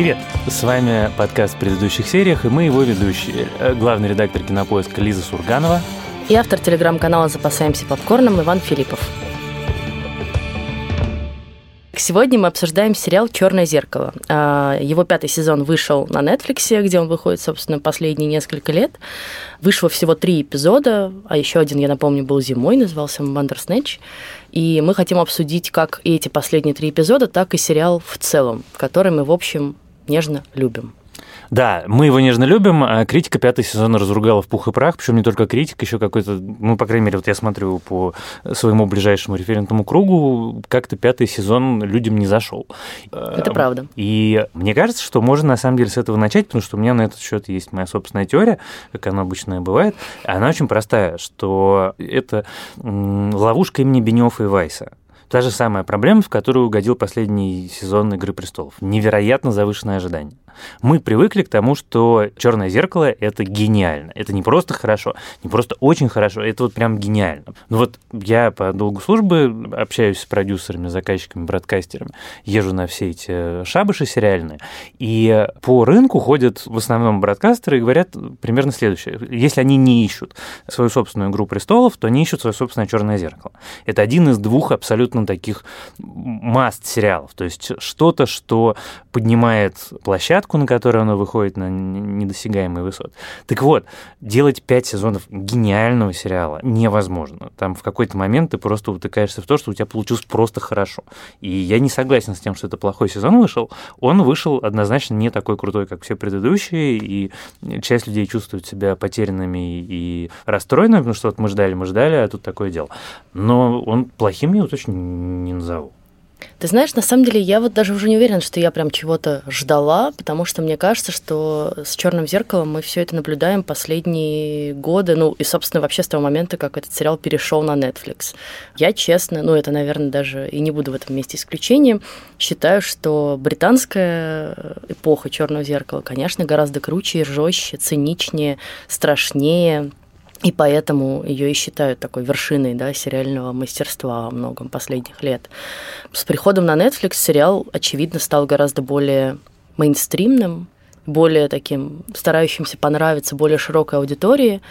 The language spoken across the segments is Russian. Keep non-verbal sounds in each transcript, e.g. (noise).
Привет! С вами подкаст в предыдущих сериях, и мы его ведущие. Э, главный редактор кинопоиска Лиза Сурганова. И автор телеграм-канала «Запасаемся попкорном» Иван Филиппов. Сегодня мы обсуждаем сериал «Черное зеркало». А, его пятый сезон вышел на Netflix, где он выходит, собственно, последние несколько лет. Вышло всего три эпизода, а еще один, я напомню, был зимой, назывался «Бандерснэч». И мы хотим обсудить как эти последние три эпизода, так и сериал в целом, который мы, в общем, нежно любим. Да, мы его нежно любим, а критика пятый сезон разругала в пух и прах, причем не только критика, еще какой-то, ну, по крайней мере, вот я смотрю по своему ближайшему референтному кругу, как-то пятый сезон людям не зашел. Это правда. И мне кажется, что можно на самом деле с этого начать, потому что у меня на этот счет есть моя собственная теория, как она обычно бывает. Она очень простая, что это ловушка имени Бенёфа и Вайса. Та же самая проблема, в которую угодил последний сезон «Игры престолов». Невероятно завышенное ожидание. Мы привыкли к тому, что черное зеркало это гениально. Это не просто хорошо, не просто очень хорошо, это вот прям гениально. Ну вот я по долгу службы общаюсь с продюсерами, заказчиками, бродкастерами, езжу на все эти шабыши сериальные, и по рынку ходят в основном бродкастеры и говорят примерно следующее. Если они не ищут свою собственную игру престолов, то они ищут свое собственное черное зеркало. Это один из двух абсолютно таких маст сериалов. То есть что-то, что поднимает площадку, площадку, на которой оно выходит на недосягаемый высот. Так вот, делать пять сезонов гениального сериала невозможно. Там в какой-то момент ты просто утыкаешься в то, что у тебя получилось просто хорошо. И я не согласен с тем, что это плохой сезон вышел. Он вышел однозначно не такой крутой, как все предыдущие, и часть людей чувствует себя потерянными и расстроенными, потому что вот мы ждали, мы ждали, а тут такое дело. Но он плохим я его точно не назову. Ты знаешь, на самом деле я вот даже уже не уверена, что я прям чего-то ждала, потому что мне кажется, что с черным зеркалом мы все это наблюдаем последние годы, ну и, собственно, вообще с того момента, как этот сериал перешел на Netflix. Я честно, ну это, наверное, даже и не буду в этом месте исключением, считаю, что британская эпоха черного зеркала, конечно, гораздо круче, жестче, циничнее, страшнее, и поэтому ее и считают такой вершиной да, сериального мастерства во многом последних лет. С приходом на Netflix сериал, очевидно, стал гораздо более мейнстримным, более таким, старающимся понравиться более широкой аудитории,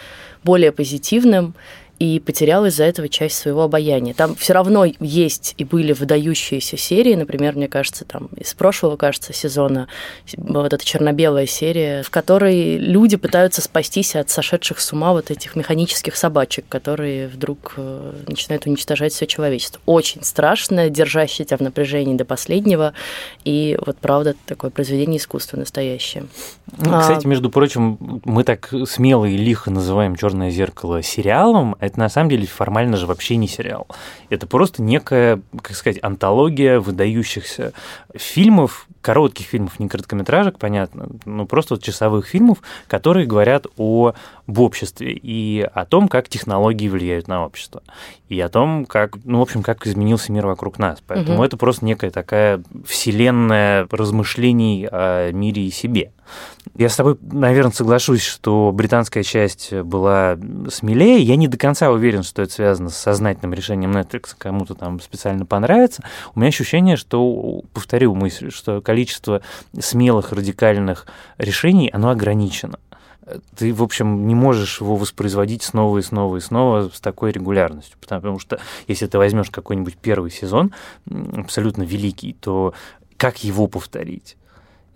более позитивным и потерял из-за этого часть своего обаяния. Там все равно есть и были выдающиеся серии, например, мне кажется, там из прошлого, кажется, сезона вот эта черно-белая серия, в которой люди пытаются спастись от сошедших с ума вот этих механических собачек, которые вдруг э, начинают уничтожать все человечество. Очень страшно, держащее тебя в напряжении до последнего, и вот правда такое произведение искусства настоящее. Ну, а кстати, между прочим, мы так смело и лихо называем Черное зеркало сериалом, это на самом деле формально же вообще не сериал. Это просто некая, как сказать, антология выдающихся фильмов, коротких фильмов, не короткометражек, понятно, но просто вот часовых фильмов, которые говорят о об обществе и о том, как технологии влияют на общество, и о том, как, ну, в общем, как изменился мир вокруг нас. Поэтому угу. это просто некая такая вселенная размышлений о мире и себе. Я с тобой, наверное, соглашусь, что британская часть была смелее. Я не до конца уверен, что это связано с сознательным решением Netflix, кому-то там специально понравится. У меня ощущение, что, повторю мысль, что количество смелых, радикальных решений, оно ограничено ты, в общем, не можешь его воспроизводить снова и снова и снова с такой регулярностью. Потому что если ты возьмешь какой-нибудь первый сезон, абсолютно великий, то как его повторить?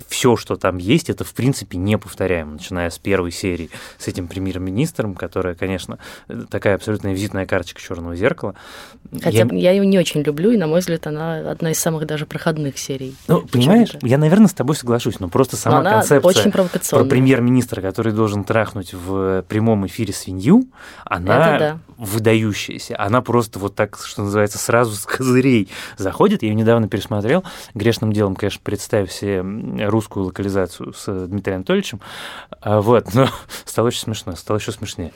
Все, что там есть, это, в принципе, неповторяемо, начиная с первой серии с этим премьер-министром, которая, конечно, такая абсолютная визитная карточка черного зеркала. Хотя я... я ее не очень люблю, и, на мой взгляд, она одна из самых даже проходных серий. Ну, понимаешь, я, наверное, с тобой соглашусь, но просто сама но концепция очень про премьер-министра, который должен трахнуть в прямом эфире свинью, она да. выдающаяся. Она просто вот так, что называется, сразу с козырей заходит. Я ее недавно пересмотрел. Грешным делом, конечно, представь себе русскую локализацию с Дмитрием Анатольевичем. А, вот, но (laughs) стало очень смешно, стало еще смешнее.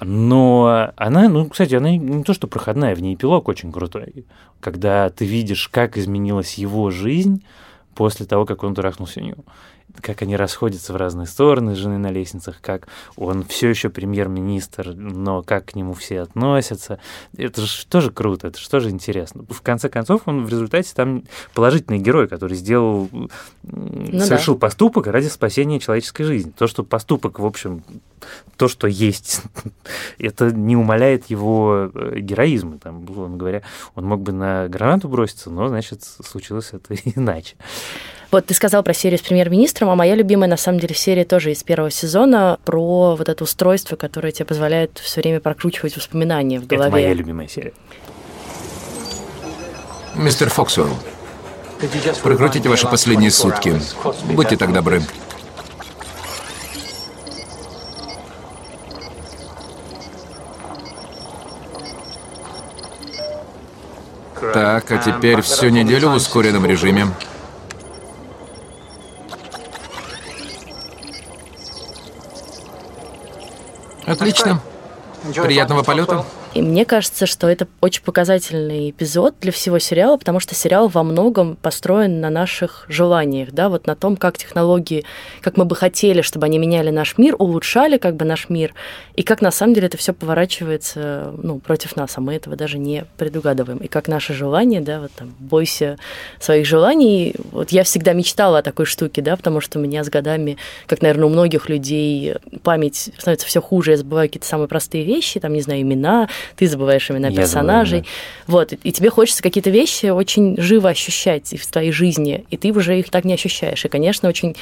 Но она, ну, кстати, она не то, что проходная, в ней эпилог очень крутой. Когда ты видишь, как изменилась его жизнь, после того, как он трахнул свинью как они расходятся в разные стороны, жены на лестницах, как он все еще премьер-министр, но как к нему все относятся. Это же тоже круто, это же тоже интересно. В конце концов, он в результате там положительный герой, который сделал, ну совершил да. поступок ради спасения человеческой жизни. То, что поступок, в общем, то, что есть, (laughs) это не умаляет его э, героизма. Там, условно говоря, он мог бы на гранату броситься, но, значит, случилось это (laughs) иначе. Вот ты сказал про серию с премьер-министром, а моя любимая, на самом деле, серия тоже из первого сезона про вот это устройство, которое тебе позволяет все время прокручивать воспоминания в голове. Это моя любимая серия. Мистер Фоксуэлл, прокрутите ваши последние сутки. Будьте так добры. Так, а теперь всю неделю в ускоренном режиме. Отлично. Приятного полета. И мне кажется, что это очень показательный эпизод для всего сериала, потому что сериал во многом построен на наших желаниях, да, вот на том, как технологии, как мы бы хотели, чтобы они меняли наш мир, улучшали как бы наш мир, и как на самом деле это все поворачивается, ну, против нас, а мы этого даже не предугадываем. И как наши желания, да, вот там, бойся своих желаний. Вот я всегда мечтала о такой штуке, да, потому что у меня с годами, как, наверное, у многих людей, память становится все хуже, я забываю какие-то самые простые вещи, там, не знаю, имена, ты забываешь имена Я персонажей. Забываю, да. Вот, и тебе хочется какие-то вещи очень живо ощущать в твоей жизни, и ты уже их так не ощущаешь. И, конечно, очень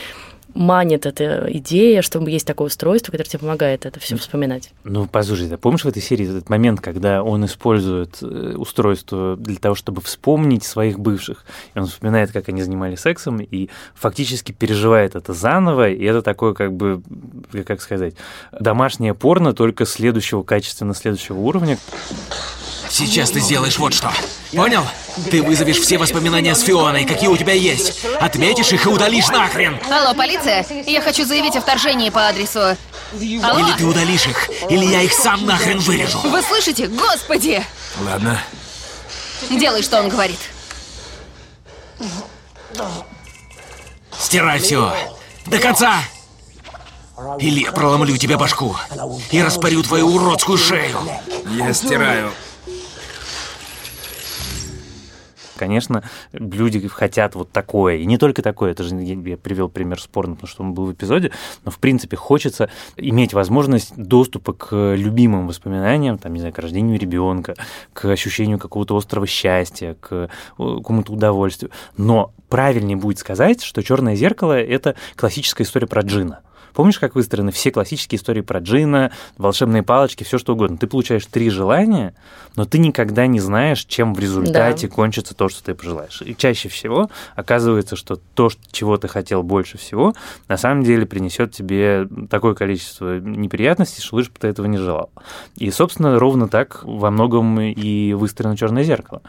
манит эта идея, что есть такое устройство, которое тебе помогает это все вспоминать. Ну, послушай, ты помнишь в этой серии этот момент, когда он использует э, устройство для того, чтобы вспомнить своих бывших? И он вспоминает, как они занимались сексом, и фактически переживает это заново, и это такое, как бы, как сказать, домашнее порно, только следующего, качественно следующего уровня. Сейчас ты сделаешь вот что. Понял? Ты вызовешь все воспоминания с Фионой, какие у тебя есть. Отметишь их и удалишь нахрен. Алло, полиция? Я хочу заявить о вторжении по адресу... Алло? Или ты удалишь их, или я их сам нахрен вырежу. Вы слышите? Господи! Ладно. Делай, что он говорит. Стирай все. До конца! Или я проломлю тебе башку и распорю твою уродскую шею. Я стираю. Конечно, люди хотят вот такое. И не только такое, это же я привел пример спорно, потому что он был в эпизоде, но в принципе хочется иметь возможность доступа к любимым воспоминаниям, там, не знаю, к рождению ребенка, к ощущению какого-то острого счастья, к какому-то удовольствию. Но правильнее будет сказать, что черное зеркало это классическая история про Джина. Помнишь, как выстроены все классические истории про джина, волшебные палочки, все что угодно? Ты получаешь три желания, но ты никогда не знаешь, чем в результате да. кончится то, что ты пожелаешь. И чаще всего оказывается, что то, чего ты хотел больше всего, на самом деле принесет тебе такое количество неприятностей, что лучше бы ты этого не желал. И, собственно, ровно так во многом и выстроено черное зеркало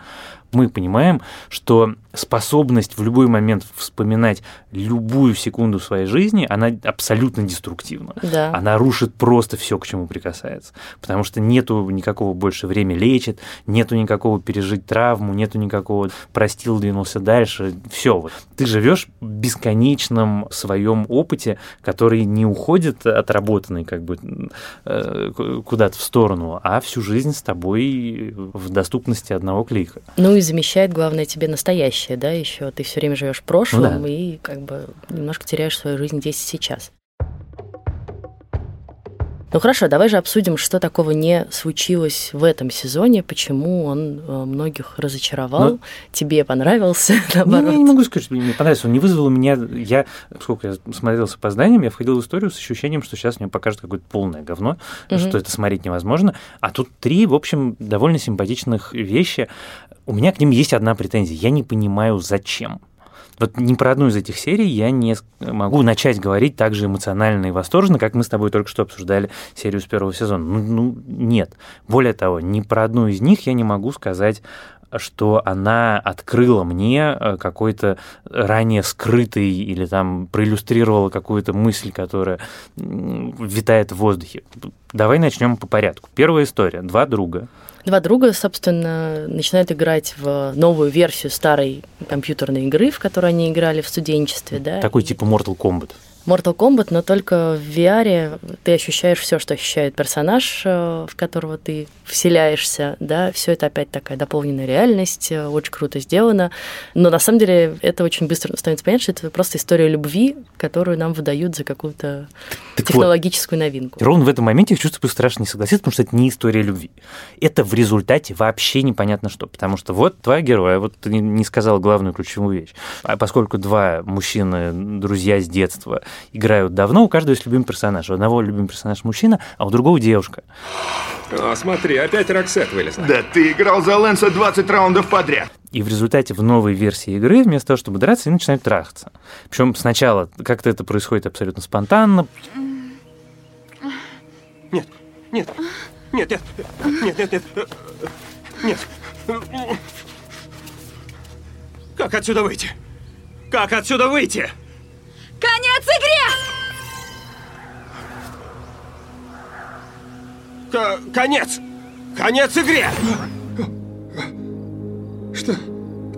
мы понимаем, что способность в любой момент вспоминать любую секунду своей жизни, она абсолютно деструктивна. Да. Она рушит просто все, к чему прикасается. Потому что нету никакого больше время лечит, нету никакого пережить травму, нету никакого простил, двинулся дальше. Все. Ты живешь в бесконечном своем опыте, который не уходит отработанный как бы э, куда-то в сторону, а всю жизнь с тобой в доступности одного клика. Ну и замещает, главное, тебе настоящее, да, еще ты все время живешь в прошлом ну, да. и как бы немножко теряешь свою жизнь здесь и сейчас. Ну хорошо, давай же обсудим, что такого не случилось в этом сезоне, почему он э, многих разочаровал, ну, тебе понравился, наоборот. (laughs) Не, я не могу сказать, что мне понравился, он не вызвал у меня, я, сколько я смотрел с опозданием, я входил в историю с ощущением, что сейчас мне покажут какое-то полное говно, угу. что это смотреть невозможно, а тут три, в общем, довольно симпатичных вещи. У меня к ним есть одна претензия, я не понимаю, зачем. Вот ни про одну из этих серий я не могу начать говорить так же эмоционально и восторженно, как мы с тобой только что обсуждали серию с первого сезона. Ну, ну нет. Более того, ни про одну из них я не могу сказать что она открыла мне э, какой-то ранее скрытый или там проиллюстрировала какую-то мысль, которая витает в воздухе. Давай начнем по порядку. Первая история. Два друга Два друга, собственно, начинают играть в новую версию старой компьютерной игры, в которой они играли в студенчестве, да. Такой типа Mortal Kombat. Mortal Kombat, но только в VR ты ощущаешь все, что ощущает персонаж, э, в которого ты вселяешься, да, все это опять такая дополненная реальность, э, очень круто сделано, но на самом деле это очень быстро становится понятно, что это просто история любви, которую нам выдают за какую-то так технологическую вот, новинку. Ровно в этом моменте я чувствую страшно не согласиться, потому что это не история любви. Это в результате вообще непонятно что, потому что вот два героя, вот ты не сказал главную ключевую вещь, а поскольку два мужчины, друзья с детства, играют давно, у каждого есть любимый персонаж. У одного любимый персонаж мужчина, а у другого девушка. О, смотри, опять Роксет вылезла. Да ты играл за Лэнса 20 раундов подряд. И в результате в новой версии игры вместо того, чтобы драться, они начинают трахаться. Причем сначала как-то это происходит абсолютно спонтанно. Нет, нет, нет, нет, нет, нет, нет, нет. Как отсюда выйти? Как отсюда выйти? К конец! Конец игре! Что?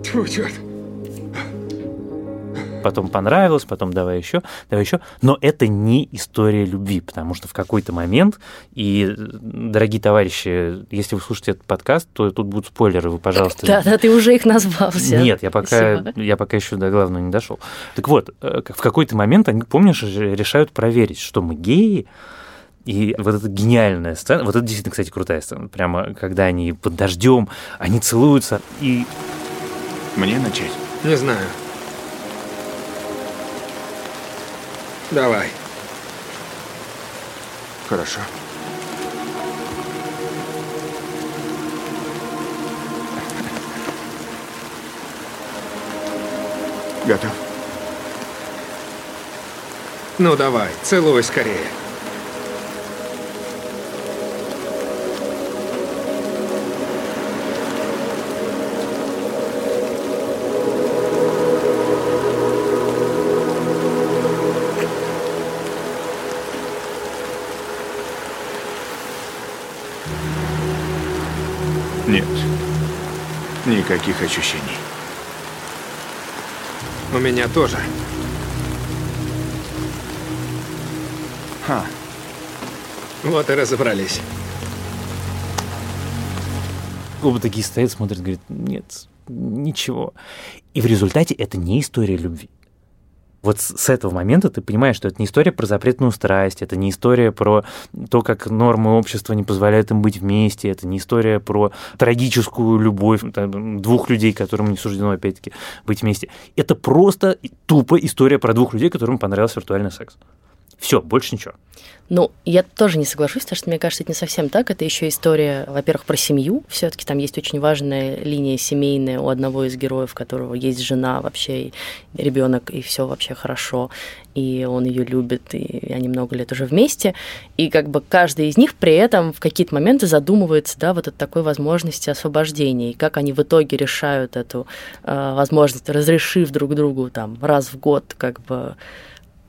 Тьфу, черт потом понравилось, потом давай еще, давай еще. Но это не история любви, потому что в какой-то момент, и, дорогие товарищи, если вы слушаете этот подкаст, то тут будут спойлеры, вы, пожалуйста. Да, да, ты уже их назвал все. Нет, я пока, я пока еще до главного не дошел. Так вот, э, в какой-то момент они, помнишь, решают проверить, что мы геи, и вот эта гениальная сцена, вот это действительно, кстати, крутая сцена, прямо когда они под дождем, они целуются и... Мне начать? Не знаю. Давай. Хорошо. Готов? Ну давай, целуй скорее. Никаких ощущений. У меня тоже. Ха. Вот и разобрались. Оба такие стоят, смотрят, говорят, нет, ничего. И в результате это не история любви вот с этого момента ты понимаешь, что это не история про запретную страсть, это не история про то, как нормы общества не позволяют им быть вместе, это не история про трагическую любовь там, двух людей, которым не суждено, опять-таки, быть вместе. Это просто тупо история про двух людей, которым понравился виртуальный секс. Все, больше ничего. Ну, я тоже не соглашусь, потому что мне кажется, это не совсем так. Это еще история, во-первых, про семью. Все-таки там есть очень важная линия семейная у одного из героев, у которого есть жена вообще, ребенок, и все вообще хорошо. И он ее любит, и они много лет уже вместе. И как бы каждый из них при этом в какие-то моменты задумывается, да, вот от такой возможности освобождения. И как они в итоге решают эту э, возможность, разрешив друг другу там раз в год как бы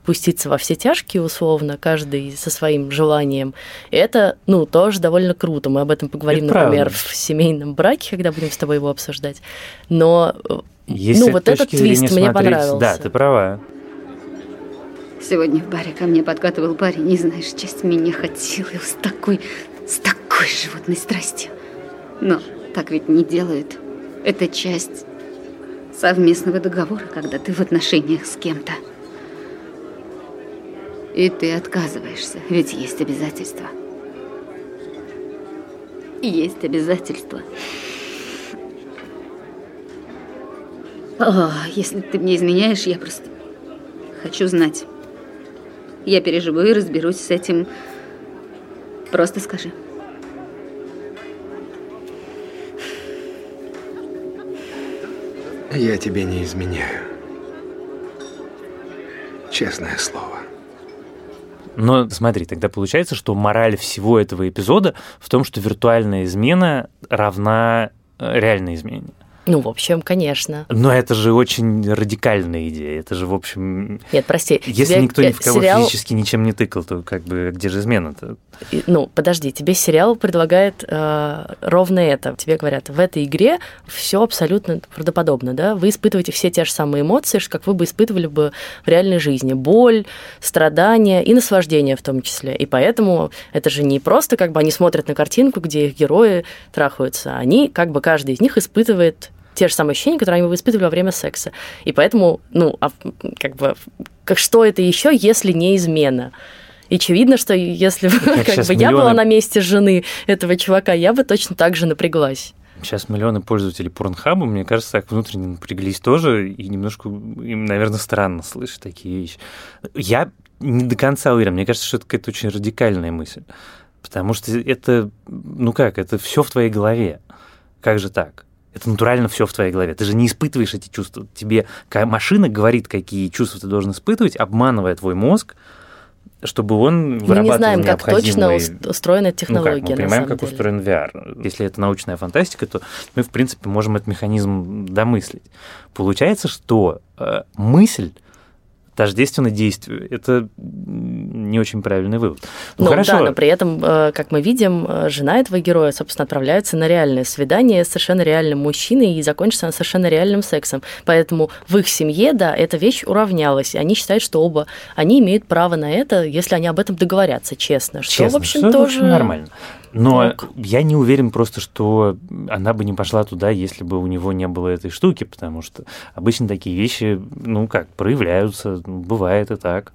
пуститься во все тяжкие, условно, каждый со своим желанием. И это, ну, тоже довольно круто. Мы об этом поговорим, это например, правда. в семейном браке, когда будем с тобой его обсуждать. Но, э, Если ну, вот этот твист мне смотреть, понравился. Да, ты права. Сегодня в баре ко мне подкатывал парень, не знаешь, часть меня хотел с такой, с такой животной страстью. Но так ведь не делают. Это часть совместного договора, когда ты в отношениях с кем-то. И ты отказываешься, ведь есть обязательства. Есть обязательства. О, если ты мне изменяешь, я просто хочу знать. Я переживу и разберусь с этим. Просто скажи. Я тебе не изменяю. Честное слово. Но смотри, тогда получается, что мораль всего этого эпизода в том, что виртуальная измена равна э, реальной измене. Ну, в общем, конечно. Но это же очень радикальная идея. Это же, в общем... Нет, прости. Если тебе никто ни в кого сериал... физически ничем не тыкал, то как бы где же измена-то? Ну, подожди, тебе сериал предлагает э, ровно это. Тебе говорят, в этой игре все абсолютно правдоподобно, да? Вы испытываете все те же самые эмоции, как вы бы испытывали бы в реальной жизни. Боль, страдания и наслаждение в том числе. И поэтому это же не просто как бы они смотрят на картинку, где их герои трахаются. Они, как бы каждый из них испытывает те же самые ощущения, которые они испытывали во время секса. И поэтому, ну, а, как бы, как, что это еще, если не измена? И очевидно, что если бы, (laughs) как сейчас бы я была миллионы- на месте жены этого чувака, я бы точно так же напряглась. Сейчас миллионы пользователей порнхаба, мне кажется, так внутренне напряглись тоже, и немножко им, наверное, странно слышать такие вещи. Я не до конца уверен, мне кажется, что это какая-то очень радикальная мысль. Потому что это, ну как, это все в твоей голове. Как же так? Это натурально все в твоей голове. Ты же не испытываешь эти чувства. Тебе машина говорит, какие чувства ты должен испытывать, обманывая твой мозг, чтобы он Мы не знаем, как точно устроена эта ну как, технология. мы понимаем, как деле. устроен VR. Если это научная фантастика, то мы, в принципе, можем этот механизм домыслить. Получается, что э, мысль тождественно действию. Это не очень правильный вывод. Ну, Ну хорошо. да, но при этом, э, как мы видим, э, жена этого героя, собственно, отправляется на реальное свидание с совершенно реальным мужчиной и закончится она совершенно реальным сексом. Поэтому в их семье, да, эта вещь уравнялась. И они считают, что оба они имеют право на это, если они об этом договорятся честно. Что, Честно, в общем, что, в тоже... общем, нормально. Но ок. я не уверен просто, что она бы не пошла туда, если бы у него не было этой штуки, потому что обычно такие вещи, ну как, проявляются, бывает и так.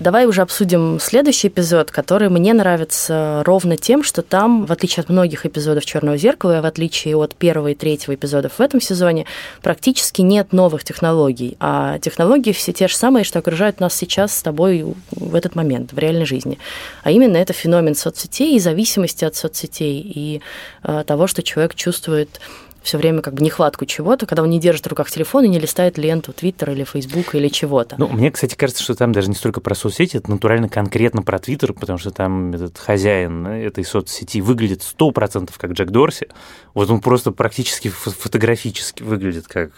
Давай уже обсудим следующий эпизод, который мне нравится ровно тем, что там, в отличие от многих эпизодов Черного зеркала, и в отличие от первого и третьего эпизодов в этом сезоне, практически нет новых технологий. А технологии все те же самые, что окружают нас сейчас с тобой в этот момент, в реальной жизни. А именно это феномен соцсетей и зависимости от соцсетей, и э, того, что человек чувствует все время как бы нехватку чего-то, когда он не держит в руках телефон и не листает ленту Твиттера или Фейсбука или чего-то. Ну, мне, кстати, кажется, что там даже не столько про соцсети, это натурально конкретно про Твиттер, потому что там этот хозяин этой соцсети выглядит сто процентов как Джек Дорси. Вот он просто практически фо- фотографически выглядит как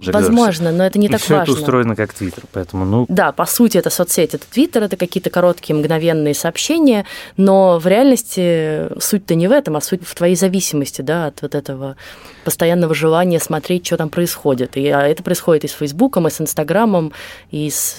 Джек Возможно, но это не Дорси. так И все важно. это устроено как Твиттер, поэтому, ну, Да, по сути, это соцсеть, это Твиттер, это какие-то короткие мгновенные сообщения, но в реальности суть-то не в этом, а суть в твоей зависимости, да, от вот этого постоянного желания смотреть, что там происходит. И а это происходит и с Фейсбуком, и с Инстаграмом, и с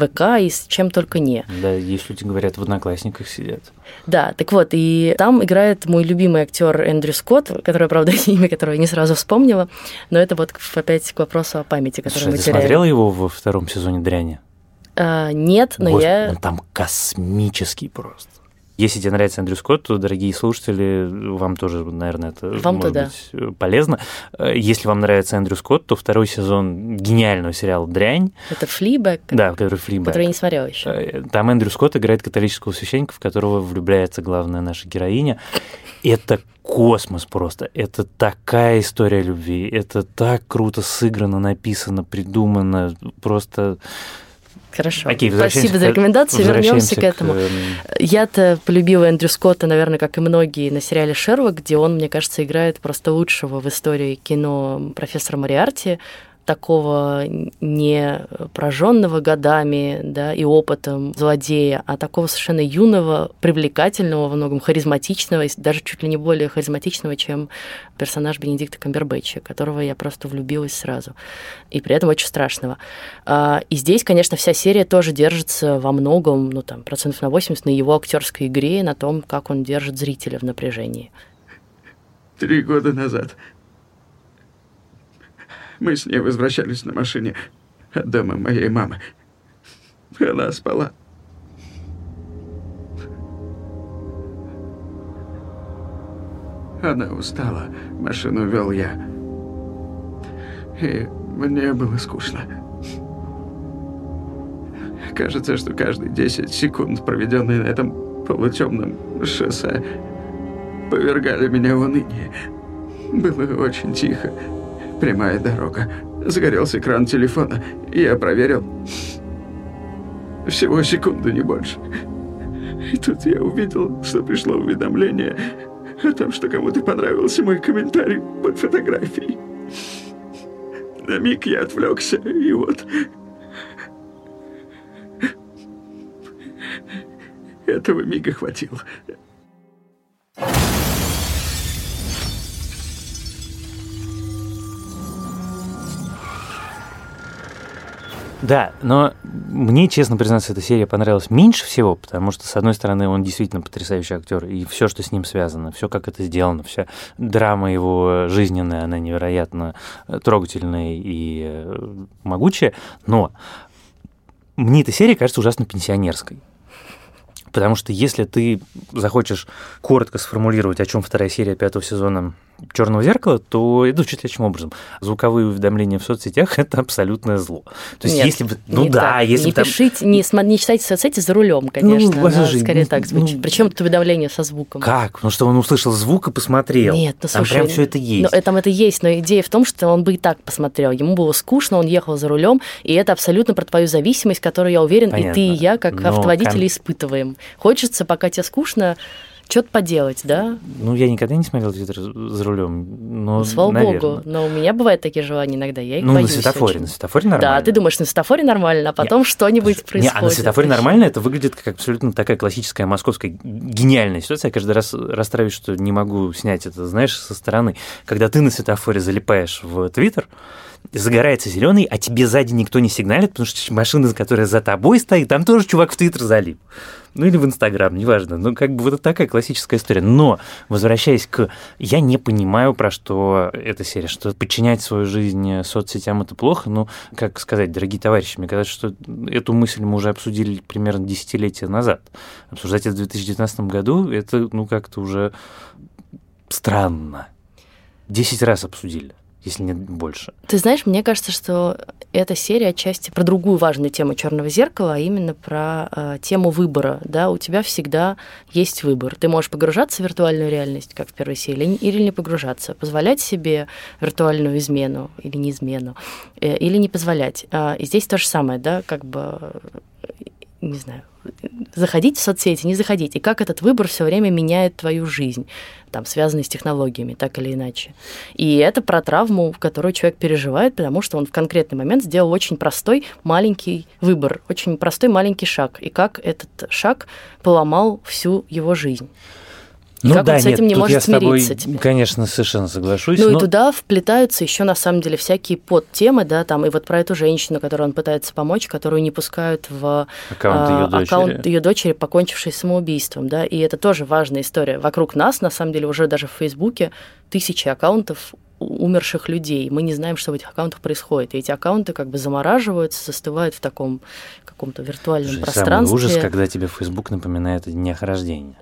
ВК, и с чем только не. да, есть люди, говорят, в одноклассниках сидят. Да, так вот, и там играет мой любимый актер Эндрю Скотт, который, правда, (laughs) имя которого я не сразу вспомнила, но это вот опять к вопросу о памяти, который мы ты теряем. смотрела его во втором сезоне «Дряни»? А, нет, но Господи, я... Он там космический просто. Если тебе нравится Эндрю Скотт, то, дорогие слушатели, вам тоже, наверное, это Вам может туда. быть э, полезно. Э, Если вам нравится Эндрю Скотт, то второй сезон гениального сериала «Дрянь», Это флибэк, да, который Флибэк. который я не смотрела еще. Э, Там Эндрю Скотт играет католического священника, в которого влюбляется главная наша героиня. Это космос просто. Это такая история любви. Это так круто сыграно, написано, придумано. Просто... Хорошо. Окей, Спасибо за к- рекомендации. Вернемся возвращаемся к этому. эм, Я-то полюбила Эндрю Скотта, наверное, как и многие на сериале Шерлок, где он, мне кажется, играет просто лучшего в истории кино профессора Мариарти, такого не прожженного годами да, и опытом злодея, а такого совершенно юного, привлекательного, во многом харизматичного, даже чуть ли не более харизматичного, чем персонаж Бенедикта Камбербэтча, которого я просто влюбилась сразу. И при этом очень страшного. А, И здесь, конечно, вся серия тоже держится во многом, ну там, процентов на 80 на его актерской игре, на том, как он держит зрителя в напряжении. Три года назад мы с ней возвращались на машине от дома моей мамы. Она спала. Она устала. Машину вел я. И мне было скучно. Кажется, что каждые 10 секунд, проведенные на этом полутемном шоссе, повергали меня в уныние. Было очень тихо. Прямая дорога. Загорелся экран телефона. Я проверил. Всего секунду, не больше. И тут я увидел, что пришло уведомление о том, что кому-то понравился мой комментарий под фотографией. На миг я отвлекся, и вот... Этого мига хватило. Да, но мне, честно признаться, эта серия понравилась меньше всего, потому что, с одной стороны, он действительно потрясающий актер, и все, что с ним связано, все, как это сделано, вся драма его жизненная, она невероятно э, трогательная и э, могучая, но мне эта серия кажется ужасно пенсионерской. Потому что если ты захочешь коротко сформулировать, о чем вторая серия пятого сезона черного зеркала, то это звучит следующим образом. Звуковые уведомления в соцсетях это абсолютное зло. То есть, Нет, если бы. Ну не да, так. если не бы там- пишите, не, не читайте соцсети за рулем, конечно. Ну, она слушай, скорее ну, так звучит. ну, Причем тут уведомление со звуком. Как? Ну что он услышал звук и посмотрел. Нет, ну там слушай, прям все это есть. Ну, там это есть, но идея в том, что он бы и так посмотрел. Ему было скучно, он ехал за рулем, и это абсолютно про твою зависимость, которую, я уверен, и Понятно. ты, и я, как Но автоводители, кон- испытываем. Хочется, пока тебе скучно, что-то поделать, да? Ну, я никогда не смотрел Твиттер за рулем. Но, Слава наверное. богу. Но у меня бывают такие желания иногда, я их Ну, боюсь на светофоре. очень. На светофоре нормально. Да, ты думаешь, на светофоре нормально, а потом что-нибудь (laughs) Не, происходит. а на светофоре нормально, это выглядит как абсолютно такая классическая московская гениальная ситуация. Я каждый раз расстраиваюсь, что не могу снять это, знаешь, со стороны. Когда ты на светофоре залипаешь в Твиттер, загорается зеленый, а тебе сзади никто не сигналит, потому что машина, которая за тобой стоит, там тоже чувак в Твиттер залип. Ну или в Инстаграм, неважно. Ну, как бы вот такая классическая история. Но, возвращаясь к... Я не понимаю, про что эта серия, что подчинять свою жизнь соцсетям это плохо. Ну, как сказать, дорогие товарищи, мне кажется, что эту мысль мы уже обсудили примерно десятилетия назад. Обсуждать это в 2019 году, это, ну, как-то уже странно. Десять раз обсудили, если не больше. Ты знаешь, мне кажется, что эта серия отчасти про другую важную тему черного зеркала, а именно про э, тему выбора. Да, у тебя всегда есть выбор. Ты можешь погружаться в виртуальную реальность, как в первой серии, или не погружаться, позволять себе виртуальную измену или не измену, э, или не позволять. А, и здесь то же самое, да, как бы э, не знаю, заходить в соцсети, не заходить, и как этот выбор все время меняет твою жизнь, там, связанный с технологиями, так или иначе. И это про травму, которую человек переживает, потому что он в конкретный момент сделал очень простой маленький выбор, очень простой маленький шаг, и как этот шаг поломал всю его жизнь. И Ну как да, он с нет, этим не тут может я с тобой, смириться теперь. конечно, совершенно соглашусь. Ну но- и туда вплетаются еще на самом деле всякие подтемы, да, там и вот про эту женщину, которой он пытается помочь, которую не пускают в Аккаунт а, её дочери. аккаунт ее дочери, покончившей самоубийством, да, и это тоже важная история. Вокруг нас, на самом деле, уже даже в Фейсбуке тысячи аккаунтов умерших людей. Мы не знаем, что в этих аккаунтах происходит. И эти аккаунты как бы замораживаются, застывают в таком каком-то виртуальном Слушай, пространстве. Самый ужас, когда тебе Facebook напоминает о днях рождения.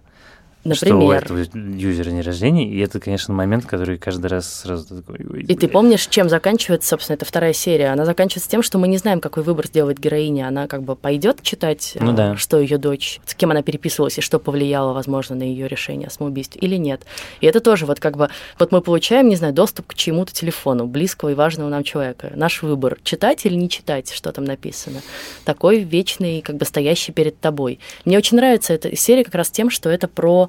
Что у Например. этого юзера день рождения, и это, конечно, момент, который каждый раз сразу такой... «Ой, И ты блядь». помнишь, чем заканчивается, собственно, эта вторая серия? Она заканчивается тем, что мы не знаем, какой выбор сделает героиня. Она как бы пойдет читать, Ну э, да. что ее дочь, с кем она переписывалась и что повлияло, возможно, на ее решение о самоубийстве или нет. И это тоже вот как бы вот мы получаем, не знаю, доступ к чему-то телефону близкого и важного нам человека. Наш выбор читать или не читать, что там написано. Такой вечный, как бы стоящий перед тобой. Мне очень нравится эта серия как раз тем, что это про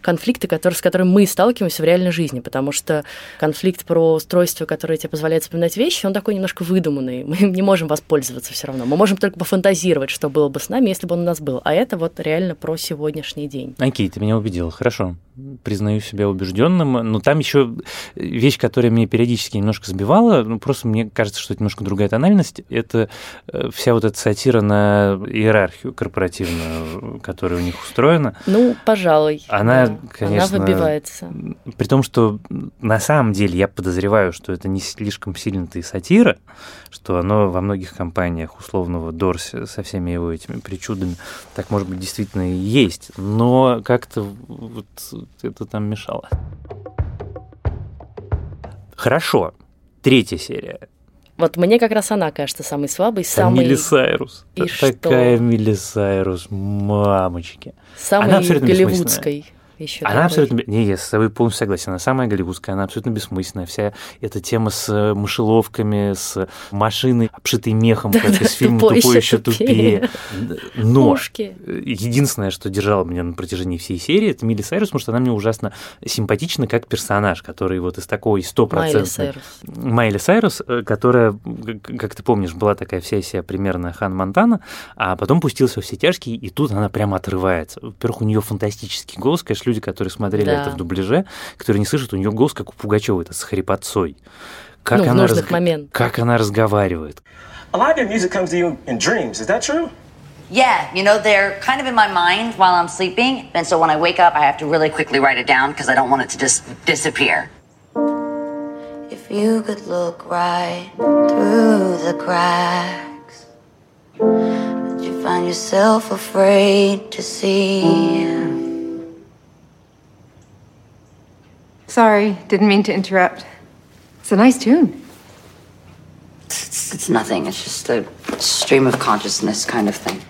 конфликты, которые, с которыми мы сталкиваемся в реальной жизни, потому что конфликт про устройство, которое тебе позволяет вспоминать вещи, он такой немножко выдуманный. (laughs) Мы не можем воспользоваться все равно. Мы можем только пофантазировать, что было бы с нами, если бы он у нас был. А это вот реально про сегодняшний день. Окей, ты меня убедил, хорошо. Признаю себя убежденным, но там еще вещь, которая меня периодически немножко сбивала, ну, просто мне кажется, что это немножко другая тональность, это э, вся вот эта сатира на иерархию корпоративную, которая у них устроена. Ну, пожалуй. Она, да. конечно, Она выбивается. При том, что на самом деле я подозреваю, что это не слишком сильно-то и сатира, что оно во многих компаниях условного Дорси со всеми его этими причудами так, может быть, действительно и есть, но как-то вот это там мешало. Хорошо. Третья серия. Вот мне как раз она кажется самой слабой, самой, Милли Сайрус. И Такая что? Милли Сайрус, мамочки. самой Она голливудской. Еще. Она абсолютно... Не, я с тобой полностью согласен. Она самая голливудская, она абсолютно бессмысленная. Вся эта тема с э, мышеловками, с машиной, обшитой мехом, (laughs) как из фильма тупой «Тупой еще тупее». Но Пушки. единственное, что держало меня на протяжении всей серии, это Милли Сайрус, потому что она мне ужасно симпатична как персонаж, который вот из такой стопроцентной... Сайрус. Майли Сайрус, э, которая, как ты помнишь, была такая вся себя примерная Хан Монтана, а потом пустилась во все тяжкие, и тут она прямо отрывается. Во-первых, у нее фантастический голос, конечно, люди, которые смотрели Да. это в дубляже, которые не слышат, у нее голос как у Пугачева, это с хрипотцой. Как Ну, она нужных моментах. Как она разговаривает. A lot of your music comes to you in dreams. Is that true? Yeah, you know, they're kind of in my mind while I'm sleeping. And so when I wake up, I have to really quickly write it down because I don't want it to just disappear. If you could look right through the cracks, would you find yourself afraid to see? Sorry, didn't mean to interrupt. It's a nice tune. It's, it's nothing, it's just a stream of consciousness kind of thing.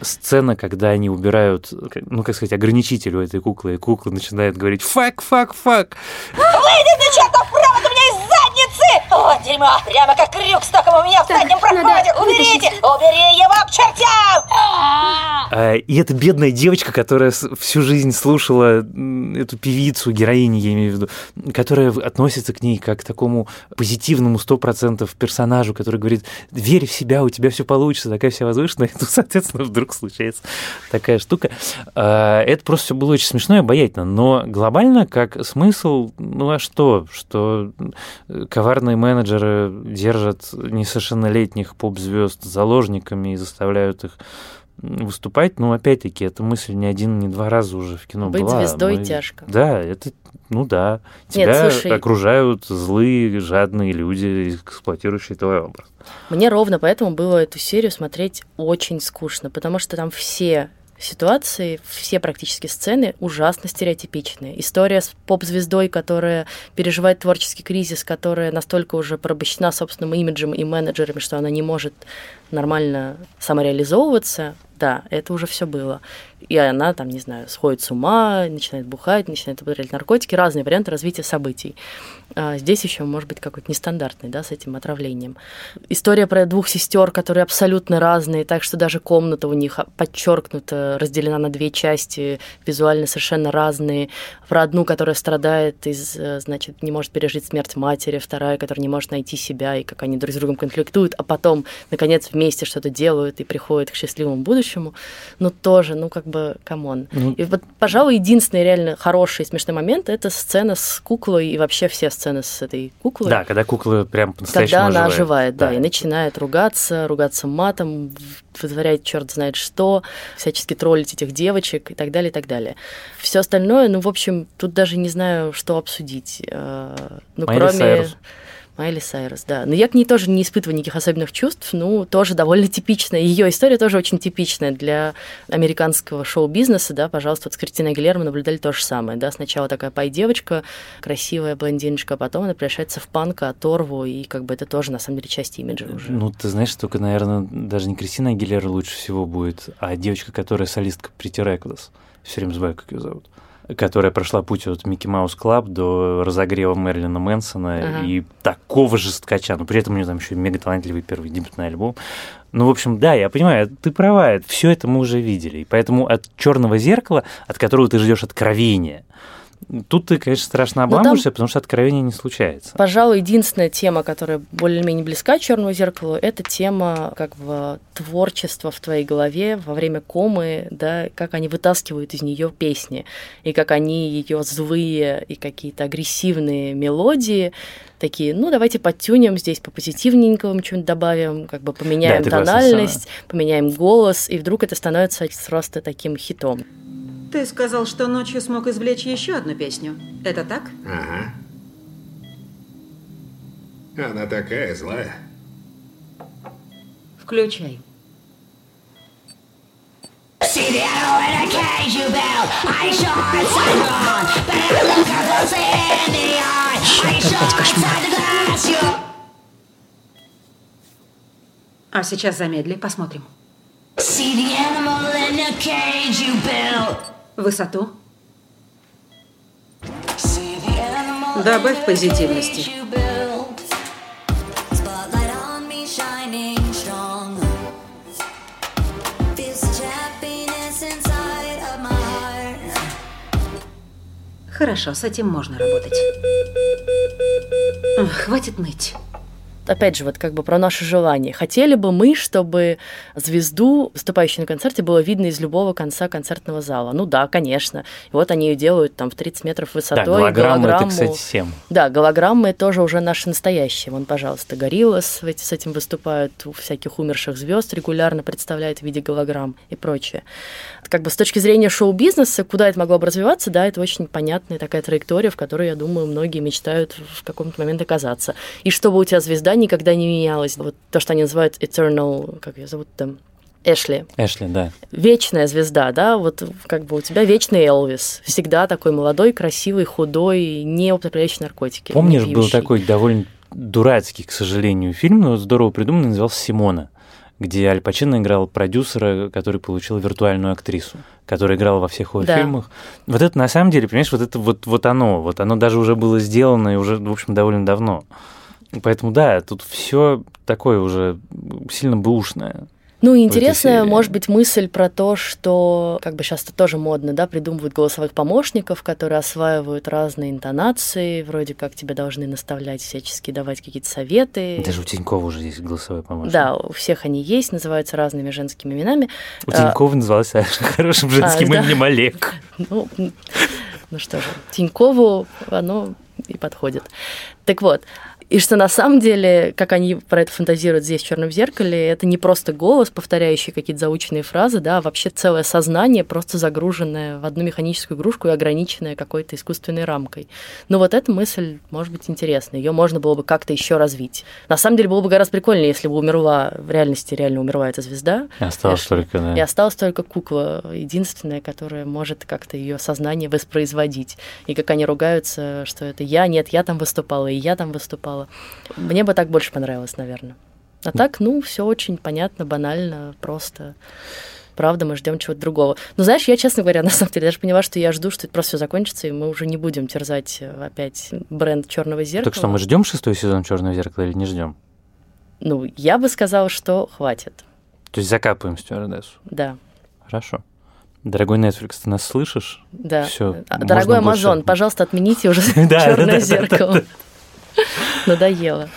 Сцена, когда они убирают, ну, как сказать, ограничитель у этой куклы, и кукла начинает говорить «fuck, fuck, fuck». Выйди ты, чертов провод у меня из задницы! О, дерьмо! Прямо как крюк с током у меня в заднем проходе! Уберите! Убери его к чертям! А, И эта бедная девочка, которая всю жизнь слушала эту певицу, героиню, я имею в виду, которая относится к ней как к такому позитивному сто процентов персонажу, который говорит, верь в себя, у тебя все получится, такая вся возвышенная. И (laughs) тут, соответственно, вдруг случается такая штука. А, Это просто все было очень смешно и обаятельно, но глобально как смысл, ну а что? Что коварные менеджеры держат несовершеннолетних поп-звезд заложниками и заставляют их выступать, но опять-таки эта мысль ни один, ни два раза уже в кино Быть была. звездой Мы- тяжко. Да, это, ну да. Нет, Тебя слушай- окружают злые, жадные люди, эксплуатирующие твой образ. Мне ровно поэтому было эту серию смотреть очень скучно, потому что там все ситуации, все практически сцены ужасно стереотипичные. История с поп-звездой, которая переживает творческий кризис, которая настолько уже порабощена собственным имиджем и менеджерами, что она не может нормально самореализовываться, да, это уже все было. И она там, не знаю, сходит с ума, начинает бухать, начинает употреблять наркотики, разные варианты развития событий. А здесь еще может быть какой-то нестандартный, да, с этим отравлением. История про двух сестер, которые абсолютно разные, так что даже комната у них подчеркнуто разделена на две части, визуально совершенно разные. Про одну, которая страдает из, э, значит, не может пережить смерть матери, вторая, которая не может найти себя, и как они друг с другом конфликтуют, а потом, наконец, вместе что-то делают и приходят к счастливому будущему. Ну, тоже, ну, как бы, come on. Ну. И вот, пожалуй, единственный реально хороший и смешной момент — это сцена с куклой и вообще все сцены с этой куклой. Да, когда кукла прям по-настоящему Когда она оживает. оживает, да, и начинает ругаться, ругаться матом, вытворять черт знает что, всячески троллить этих девочек и так далее, и так далее. Все остальное, ну, в общем, тут даже не знаю, что обсудить. Э, Ну, Майли кроме... Сайрус. Майли Сайрус, да. Но я к ней тоже не испытываю никаких особенных чувств, ну, тоже довольно типичная. Ее история тоже очень типичная для американского шоу-бизнеса, да, пожалуйста, вот с Кристиной Агилер мы наблюдали то же самое, да, сначала такая пай-девочка, красивая блондиночка, а потом она превращается в панка, оторву, и как бы это тоже, на самом деле, часть имиджа уже. Ну, ты знаешь, только, наверное, даже не Кристина Агилера лучше всего будет, а девочка, которая солистка Прити Реклас. Все время забываю, как ее зовут. Которая прошла путь от Mickey Mouse Club до разогрева Мэрилина Мэнсона Ага. и такого же скача. Но при этом у нее там еще мега талантливый первый дебютный альбом. Ну, в общем, да, я понимаю, ты права, все это мы уже видели. И поэтому от черного зеркала, от которого ты ждешь откровения, тут ты, конечно, страшно Ну, там- обламываешься, потому что откровения не случается. Пожалуй, единственная тема, которая более-менее близка черному зеркалу, это тема как бы творчества в твоей голове во время комы, да, как они вытаскивают из нее песни, и как они ее злые и какие-то агрессивные мелодии такие, ну, давайте подтюнем здесь по позитивненькому что-нибудь добавим, как бы поменяем Да, тональность, поменяем голос, и вдруг это становится просто таким хитом. Ты сказал, что ночью смог извлечь еще одну песню. Это так? Ага. Она такая злая. Включай. The the the. А сейчас замедли, посмотрим. See the animal in a cage you built высоту. Добавь позитивности. Хорошо, с этим можно работать. Хватит ныть опять же, вот как бы про наши желания. Хотели бы мы, чтобы звезду, выступающую на концерте, было видно из любого конца концертного зала. Ну да, конечно. И вот они ее делают там в 30 метров Да, высотой. голограммы это, голограмму. кстати, всем. Да, голограммы тоже уже наши настоящие. Вон, пожалуйста, Гориллас с этим выступают, у всяких умерших звезд регулярно представляют в виде голограмм и прочее. Как бы с точки зрения шоу-бизнеса, куда это могло бы развиваться, да, это очень понятная такая траектория, в которой, я думаю, многие мечтают в каком-то момент оказаться. И чтобы у тебя звезда никогда не менялась. Вот то, что они называют eternal, как ее зовут там, Эшли. Эшли, да. Вечная звезда, да, вот как бы у тебя вечный Элвис, всегда такой молодой, красивый, худой, не употребляющий наркотики. Помнишь, был такой довольно дурацкий, к сожалению, фильм, но здорово придуманный, назывался «Симона», где Аль Пачино играл продюсера, который получил виртуальную актрису, которая играла во всех его Да. фильмах. Вот это на самом деле, понимаешь, вот это вот, вот оно, вот оно даже уже было сделано и уже, в общем, довольно давно. Поэтому да, тут все такое уже сильно бэушное. Ну, и интересная, может быть, мысль про то, что, как бы сейчас это тоже модно, да, придумывают голосовых помощников, которые осваивают разные интонации, вроде как тебя должны наставлять всячески, давать какие-то советы. Даже у Тинькова уже есть голосовой помощник. Да, у всех они есть, называются разными женскими именами. У А, Тинькова называлась (laughs) хорошим женским да? именем Олег. (laughs) Ну, ну что же, Тинькову оно и подходит. Так вот, и что на самом деле, как они про это фантазируют здесь в черном зеркале, это не просто голос, повторяющий какие-то заученные фразы, да, а вообще целое сознание, просто загруженное в одну механическую игрушку и ограниченное какой-то искусственной рамкой. Но вот эта мысль может быть интересна. Ее можно было бы как-то еще развить. На самом деле было бы гораздо прикольнее, если бы умерла в реальности реально умерла эта звезда. И осталось Эшли. только, да. И осталась только кукла, единственная, которая может как-то ее сознание воспроизводить. И как они ругаются, что это я, нет, я там выступала, и я там выступала. Мне бы так больше понравилось, наверное. А так, ну, все очень понятно, банально, просто. Правда, мы ждем чего-то другого. Но знаешь, я, честно говоря, (laughs) на самом деле даже поняла, что я жду, что это просто все закончится, и мы уже не будем терзать э, опять бренд черного зеркала. Так что, мы ждем шестой сезон Черного зеркала или не ждем? Ну, я бы сказала, что хватит. То есть закапываем стюардессу. Да. Хорошо. Дорогой Netflix, ты нас слышишь? Да. Все. А, Дорогой Амазон, пожалуйста, отмените уже (laughs) черное зеркало. Надоело.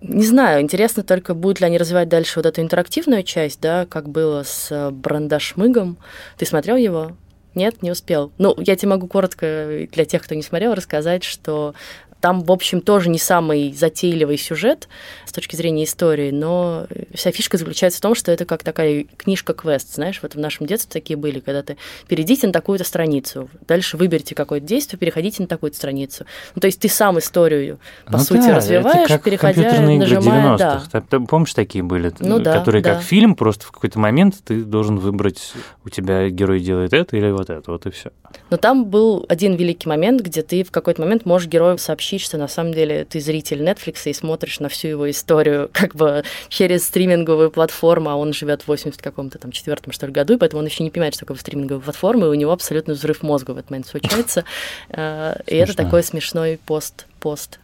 Не знаю, интересно только, будут ли они развивать дальше вот эту интерактивную часть, да, как было с э, Брандашмыгом. Ты смотрел его? Нет, не успел. Ну, я тебе могу коротко для тех, кто не смотрел, рассказать, что там, в общем, тоже не самый затейливый сюжет с точки зрения истории, но вся фишка заключается в том, что это как такая книжка-квест, знаешь, вот в нашем детстве такие были, когда ты перейдите на такую-то страницу, дальше выберите какое-то действие, переходите на такую-то страницу. Ну, то есть ты сам историю, по Ну сути, да, развиваешь, это как переходя, нажимая, 90-х. да. Там, помнишь, такие были? Ну да, Которые да. как фильм, просто в какой-то момент ты должен выбрать, у тебя герой делает это или вот это, вот и все. Но там был один великий момент, где ты в какой-то момент можешь герою сообщить, что на самом деле ты зритель Netflix и смотришь на всю его историю (laughs) как бы через стриминговую платформу, а он живет в 80 каком-то там четвертом, что ли, году, и поэтому он еще не понимает, что такое стриминговая платформа, и у него абсолютно взрыв мозга в этот момент случается. (laughs) Э, И это такой смешной пост-пост.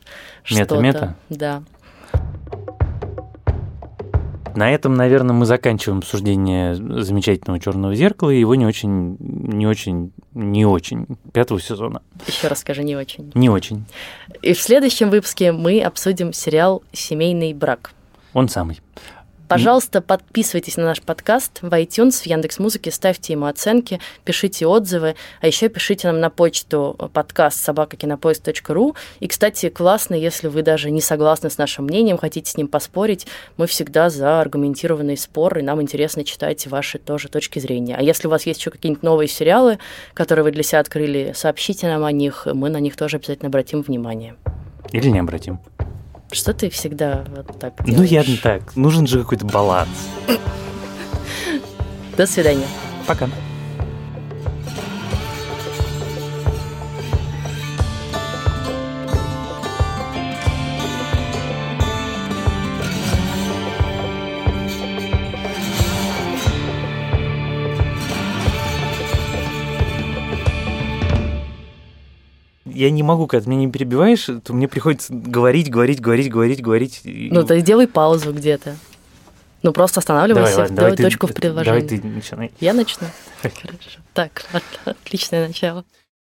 что-то. Мета-мета? Да. На этом, наверное, мы заканчиваем обсуждение замечательного черного зеркала и его не очень, не очень, не очень пятого сезона. Еще раз скажи, не очень. Не очень. И в следующем выпуске мы обсудим сериал «Семейный брак». Он самый. Пожалуйста, подписывайтесь на наш подкаст в iTunes, в Яндекс.Музыке, ставьте ему оценки, пишите отзывы, а еще пишите нам на почту подкаст собакакинопоиск.ру. И, кстати, классно, если вы даже не согласны с нашим мнением, хотите с ним поспорить, мы всегда за аргументированный спор, и нам интересно читать ваши тоже точки зрения. А если у вас есть еще какие-нибудь новые сериалы, которые вы для себя открыли, сообщите нам о них, мы на них тоже обязательно обратим внимание. Или не обратим. Что ты всегда вот так Ну, делаешь? так. Нужен же какой-то баланс. До свидания. Пока. Я не могу, когда ты меня не перебиваешь, то мне приходится говорить, говорить, говорить, говорить, говорить. и- Ну, то есть делай паузу где-то. Ну, просто останавливайся, Давай, ладно, давай ты- точку в Давай предложении. ты начинай. Я начну? Хорошо. Так, (laughs) отличное начало.